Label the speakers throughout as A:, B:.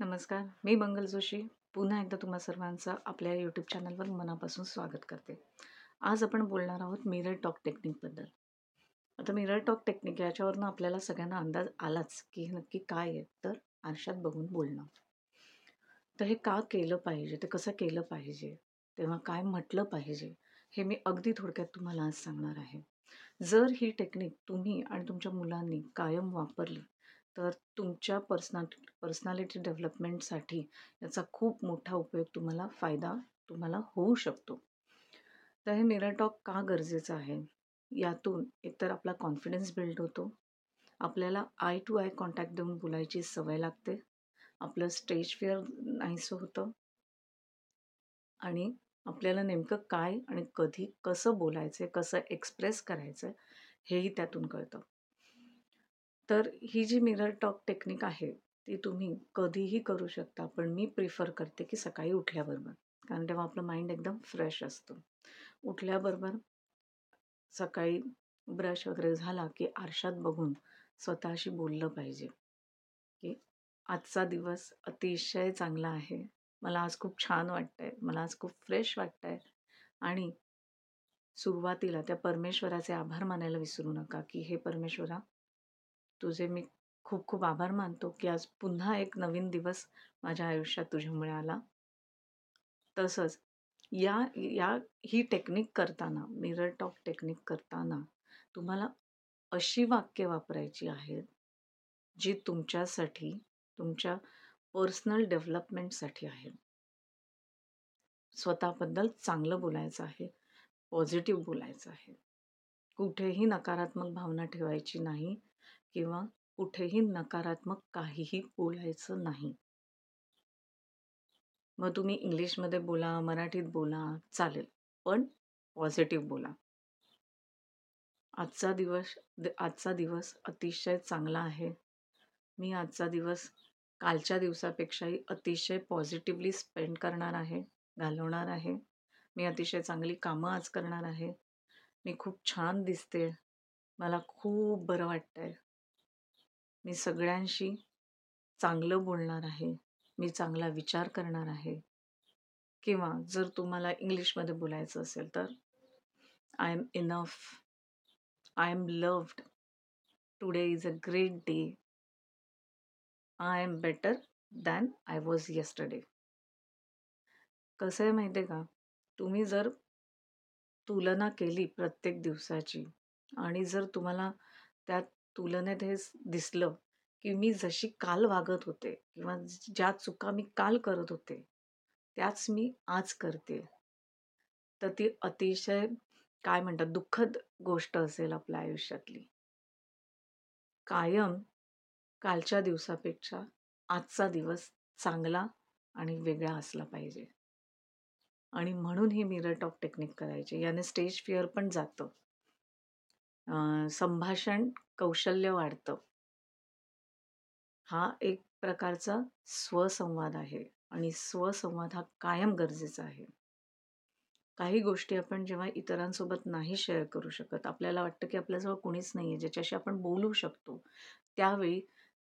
A: नमस्कार मी मंगल जोशी. पुन्हा एकदा तुम्हा सर्वांचं आपल्या यूट्यूब चॅनलवर मनापासून स्वागत करते. आज आपण बोलणार आहोत मिरर टॉक टेक्निकबद्दल आता मिरर टॉक टेक्निक याच्यावरनं आपल्याला सगळ्यांना अंदाज आलाच की हे नक्की काय आहे तर आरशात बघून बोलणं. तर हे का केलं पाहिजे ते कसं केलं पाहिजे तेव्हा काय म्हटलं पाहिजे हे मी अगदी थोडक्यात तुम्हाला आज सांगणार आहे. जर ही टेक्निक तुम्ही आणि तुमच्या मुलांनी कायम वापरली तर तुमच्या पर्सना पर्सनॅलिटी डेव्हलपमेंटसाठी याचा खूप मोठा उपयोग तुम्हाला फायदा तुम्हाला होऊ शकतो. तर हे मिरर टॉक का गरजेचं आहे? यातून एकतर आपला कॉन्फिडन्स बिल्ड होतो. आपल्याला आय टू आय कॉन्टॅक्ट देऊन बोलायची सवय लागते. आपलं स्टेज फिअर नाहीसं होतं. आणि आपल्याला नेमकं काय आणि कधी कसं बोलायचं आहे कसं एक्सप्रेस करायचं आहे हेही त्यातून कळतं. तर ही जी मिरर टॉक टेक्निक आहे ती तुम्ही कधीही करू शकता पण मी प्रिफर करते की सकाळी उठल्याबरोबर. कारण तेव्हा आपलं माइंड एकदम फ्रेश असतं. उठल्याबरोबर सकाळी ब्रश वगैरे झाला की आरशात बघून स्वतःशी बोललं पाहिजे की आजचा दिवस अतिशय चांगला आहे. मला आज खूप छान वाटतं आहे मला आज खूप फ्रेश वाटतं आहे आणि सुरुवातीला त्या परमेश्वराचे आभार मानायला विसरू नका की हे परमेश्वरा तुझे मी खूप खूप आभार मानतो की आज पुन्हा एक नवीन दिवस माझ्या आयुष्यात तुझ्यामुळे आला. तसंच या या ही टेक्निक करताना मिरर टॉक टेक्निक करताना तुम्हाला अशी वाक्य वापरायची आहेत जी तुमच्यासाठी तुमच्या पर्सनल डेव्हलपमेंटसाठी आहे. स्वतःबद्दल चांगलं बोलायचं आहे पॉझिटिव्ह बोलायचं आहे. कुठेही नकारात्मक भावना ठेवायची नाही किंवा कुठेही नकारात्मक काहीही बोलायचं नाही. मग तुम्ही इंग्लिशमध्ये बोला मराठीत बोला चालेल. पण पॉझिटिव्ह बोला. आजचा दिवस आजचा दिवस अतिशय चांगला आहे. मी आजचा दिवस कालच्या दिवसापेक्षाही अतिशय पॉझिटिव्हली स्पेंड करणार आहे घालवणार आहे. मी अतिशय चांगली कामं आज करणार आहे. मी खूप छान दिसते मला खूप बरं वाटतं आहे मी सगळ्यांशी चांगलं बोलणार आहे. मी चांगला विचार करणार आहे. किंवा जर तुम्हाला इंग्लिशमध्ये बोलायचं असेल तर I am enough. I am loved. Today is a great day. I am better than I was yesterday. कसं आहे माहिती आहे का? तुम्ही जर तुलना केली प्रत्येक दिवसाची आणि जर तुम्हाला त्यात तुलनेत हे दिसलं की मी जशी काल वागत होते किंवा ज्या चुका मी काल करत होते त्याच मी आज करते. तर ती अतिशय काय म्हणतात दुःखद गोष्ट असेल आपल्या आयुष्यातली. कायम कालच्या दिवसापेक्षा आजचा दिवस चांगला आणि वेगळा असला पाहिजे. आणि म्हणून ही मिरर टॉक टेक्निक करायची. याने स्टेज फिअर पण जातं. संभाषण कौशल्य वाढतं. हा एक प्रकारचा स्वसंवाद आहे आणि स्वसंवाद हा कायम गरजेचा आहे. काही गोष्टी आपण जेव्हा इतरांसोबत नाही शेअर करू शकत आपल्याला वाटतं की आपल्याजवळ कोणीच नाही आहे ज्याच्याशी आपण बोलू शकतो त्यावेळी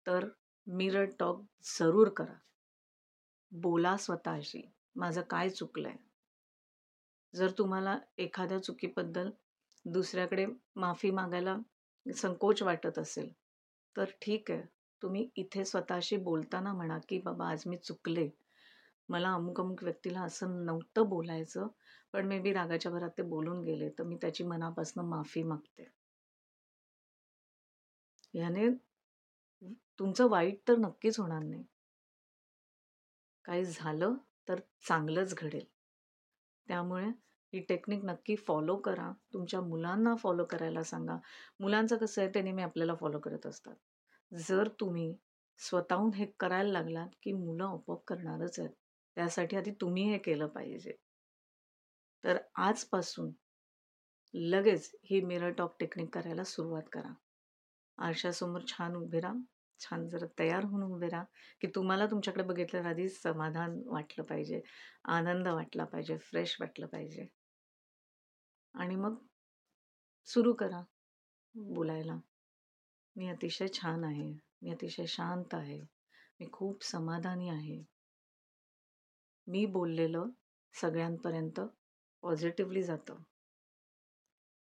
A: तर मिरर टॉक जरूर करा. बोला स्वतःशी माझं काय चुकलं आहे जर तुम्हाला एखाद्या चुकीबद्दल दुसऱ्याकडे माफी मागायला संकोच वाटत असेल तर ठीक आहे. तुम्ही इथे स्वतःशी बोलताना म्हणा की बाबा आज मी चुकले. मला अमुक अमुक व्यक्तीला असं नव्हतं बोलायचं पण मे बी रागाच्या भरात ते बोलून गेले तर मी त्याची मनापासून माफी मागते. याने तुमचं वाईट तर नक्कीच होणार नाही. काही झालं तर चांगलंच घडेल. त्यामुळे ही टेक्निक नक्की फॉलो करा. तुमच्या मुलांना फॉलो करायला सांगा. मुलांचं कसं आहे ते नेहमी आपल्याला फॉलो करत असतात. जर तुम्ही स्वतःहून हे करायला लागलात की मुलं आपोआप करणारच आहेत त्यासाठी आधी तुम्ही हे केलं पाहिजे. तर आजपासून लगेच ही मिरर टॉक टेक्निक करायला सुरुवात करा. आरशासमोर छान उभे राहा. छान जरा तयार होऊन उभे राहा की तुम्हाला तुमच्याकडे बघितल्यावर आधी समाधान वाटलं पाहिजे आनंद वाटला पाहिजे फ्रेश वाटलं पाहिजे. आणि मग सुरू करा बोलायला. मी अतिशय छान आहे. मी अतिशय शांत आहे. मी खूप समाधानी आहे. मी बोललेलं सगळ्यांपर्यंत पॉझिटिव्हली जातं.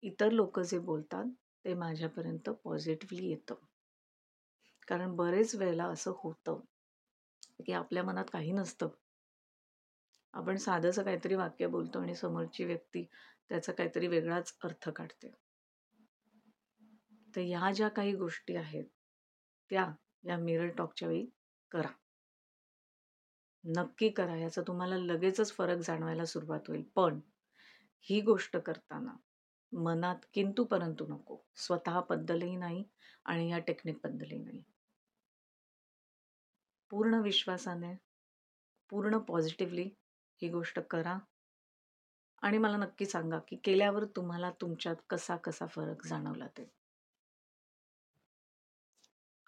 A: इतर लोक जे बोलतात ते माझ्यापर्यंत पॉझिटिव्हली येतं. कारण बरेच वेळेला असं होतं की आपल्या मनात काही नसतं. आपण साधंसं काहीतरी वाक्य बोलतो आणि समोरची व्यक्ती त्याचा काहीतरी वेगळाच अर्थ काढते. तर ह्या ज्या काही गोष्टी आहेत त्या या मिरर टॉकच्या वेळी करा. नक्की करा याचा तुम्हाला लगेचच फरक जाणवायला सुरुवात होईल. पण ही गोष्ट करताना मनात किंतु परंतु नको. स्वतःबद्दलही नाही आणि या टेक्निकबद्दलही नाही. पूर्ण विश्वासाने पूर्ण पॉझिटिव्हली ही गोष्ट करा. आणि मला नक्की सांगा की केल्यावर तुम्हाला तुमच्यात कसा कसा फरक जाणवला ते?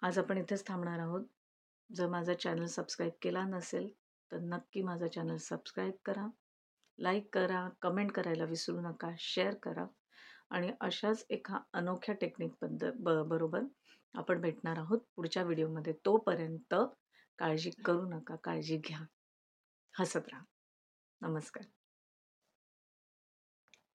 A: आज आपण इथेच थांबणार आहोत. जर माझा चॅनल सबस्क्राईब केला नसेल तर नक्की माझा चॅनल सबस्क्राईब करा. लाईक करा कमेंट करायला विसरू नका शेअर करा. आणि अशाच एका अनोख्या टेक्निकबद्दल ब बरोबर आपण भेटणार आहोत पुढच्या व्हिडिओमध्ये. तोपर्यंत काळजी करू नका काळजी घ्या. हसत राहा. नमस्कार.